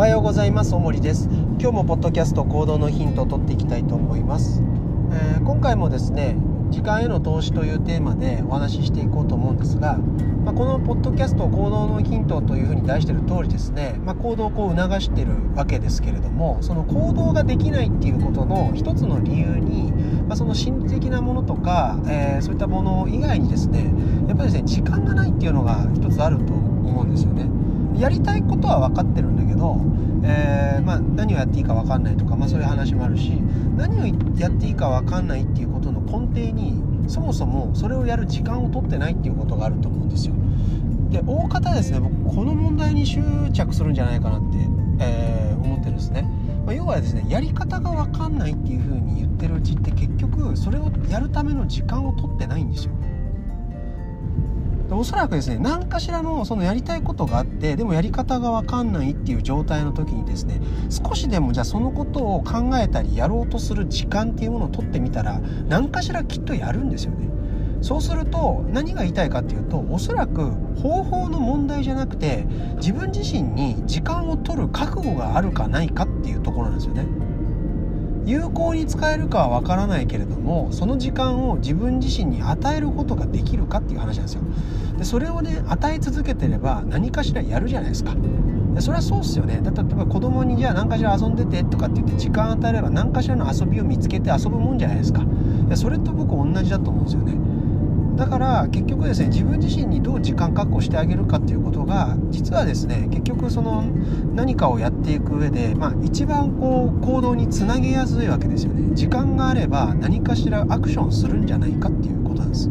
はようございます。大森です。今日もポッドキャスト行動のヒントを取っていきたいと思います、えー、今回もですね時間への投資というテーマでお話ししていこうと思うんですが、まあ、このポッドキャスト行動のヒントというふうに題している通りですね、まあ、行動をこう促しているわけですけれどもその行動ができないっていうことの一つの理由に、まあ、その心理的なものとか、えー、そういったもの以外にですねやっぱりですね時間がないっていうのが一つあると思うんですよ。やりたいことは分かってるんだけど、えー、まあ、何をやっていいか分かんないとか、まあ、そういう話もあるし何をやっていいか分かんないっていうことの根底にそもそもそれをやる時間を取ってないっていうことがあると思うんですよ。で大方ですね僕この問題に執着するんじゃないかなって、えー、思ってるんですね、まあ、要はですねやり方が分かんないっていうふうに言ってるうちって結局それをやるための時間を取ってないんですよ。でおそらくですね何かしらのそのやりたいことがあってでもやり方が分かんないっていう状態の時にですね少しでもじゃあそのことを考えたりやろうとする時間っていうものを取ってみたら何かしらきっとやるんですよね。そうすると何が言いたいかっていうとおそらく方法の問題じゃなくて自分自身に時間を取る覚悟があるかないかっていうところなんですよね。有効に使えるかはわからないけれどもその時間を自分自身に与えることができるかっていう話なんですよ。でそれをね与え続けてれば何かしらやるじゃないですか。でそれはそうっすよね。だって例えば子供にじゃあ何かしら遊んでてとかって言って時間与えれば何かしらの遊びを見つけて遊ぶもんじゃないですか。でそれと僕同じだと思うんですよね。だから結局ですね自分自身にどう時間確保してあげるかっていうことが実はですね結局その何かをやっていく上で、まあ、一番こう行動につなげやすいわけですよね。時間があれば何かしらアクションするんじゃないかっていうことなんです。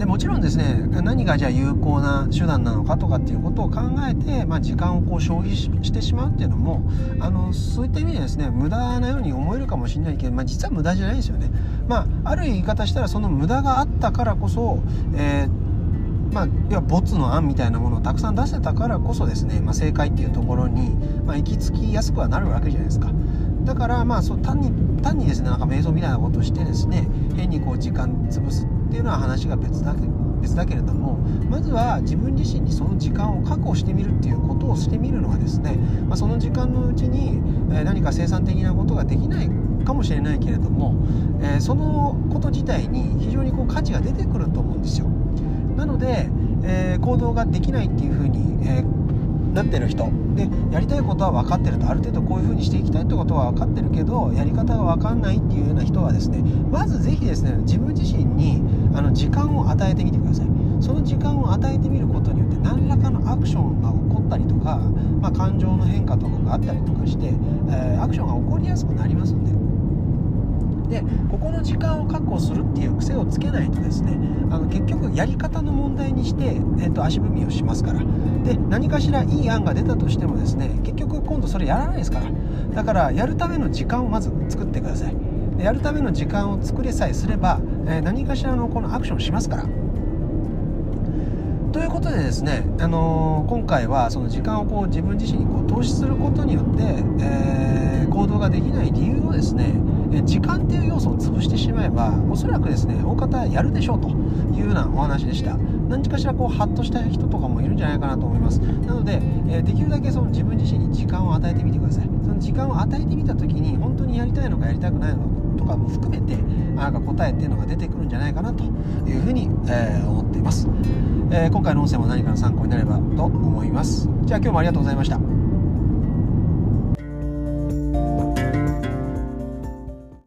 でもちろんですね何がじゃあ有効な手段なのかとかっていうことを考えて、まあ、時間をこう消費してしまうっていうのもあのそういった意味でですね無駄なように思えるかもしれないけど、まあ、実は無駄じゃないですよね。まあ、ある言い方したらその無駄があったからこそ、えーまあ、要はボツの案みたいなものをたくさん出せたからこそですね、まあ、正解っていうところに、まあ、行き着きやすくはなるわけじゃないですか。だからまあそう単に単にですねなんか瞑想みたいなことをしてですね変にこう時間潰すっていうのは話が別だけ別だけれどもまずは自分自身にその時間を確保してみるっていうことをしてみるのはですね、まあ、その時間のうちに、何か生産的なことができないかもしれないけれども、えー、そのこと自体に非常にこう価値が出てくると思うんですよ。なので、えー、行動ができないっていうふうに、えーなってる人。でやりたいことは分かってると。ある程度こういうふうにしていきたいってことは分かってるけどやり方が分かんないっていうような人はですねまず是非ですね自分自身にあの時間を与えてみてください。その時間を与えてみることによって何らかのアクションが起こったりとか、まあ、感情の変化とかがあったりとかして、えー、アクションが起こりやすくなりますんで。でここの時間を確保するっていう癖をつけないとですねあの結局やり方の問題にして、えー、と足踏みをしますから。で何かしらいい案が出たとしてもですね結局今度それやらないですから。だからやるための時間をまず作ってください。でやるための時間を作りさえすれば、えー、何かしらのこのアクションしますから。ということでですね、あのー、今回はその時間をこう自分自身にこう投資することによって、えー、行動ができない理由をですね時間っていう要素を潰してしまえばおそらくですね大方やるでしょうというようなお話でした。何かしらこうハッとした人とかもいるんじゃないかなと思います。なので、えできるだけその自分自身に時間を与えてみてください。その時間を与えてみた時に本当にやりたいのかやりたくないのかとかも含めてなんか答えっていうのが出てくるんじゃないかなというふうに、えー、思っています、えー、今回の音声も何かの参考になればと思います。じゃあ今日もありがとうございました。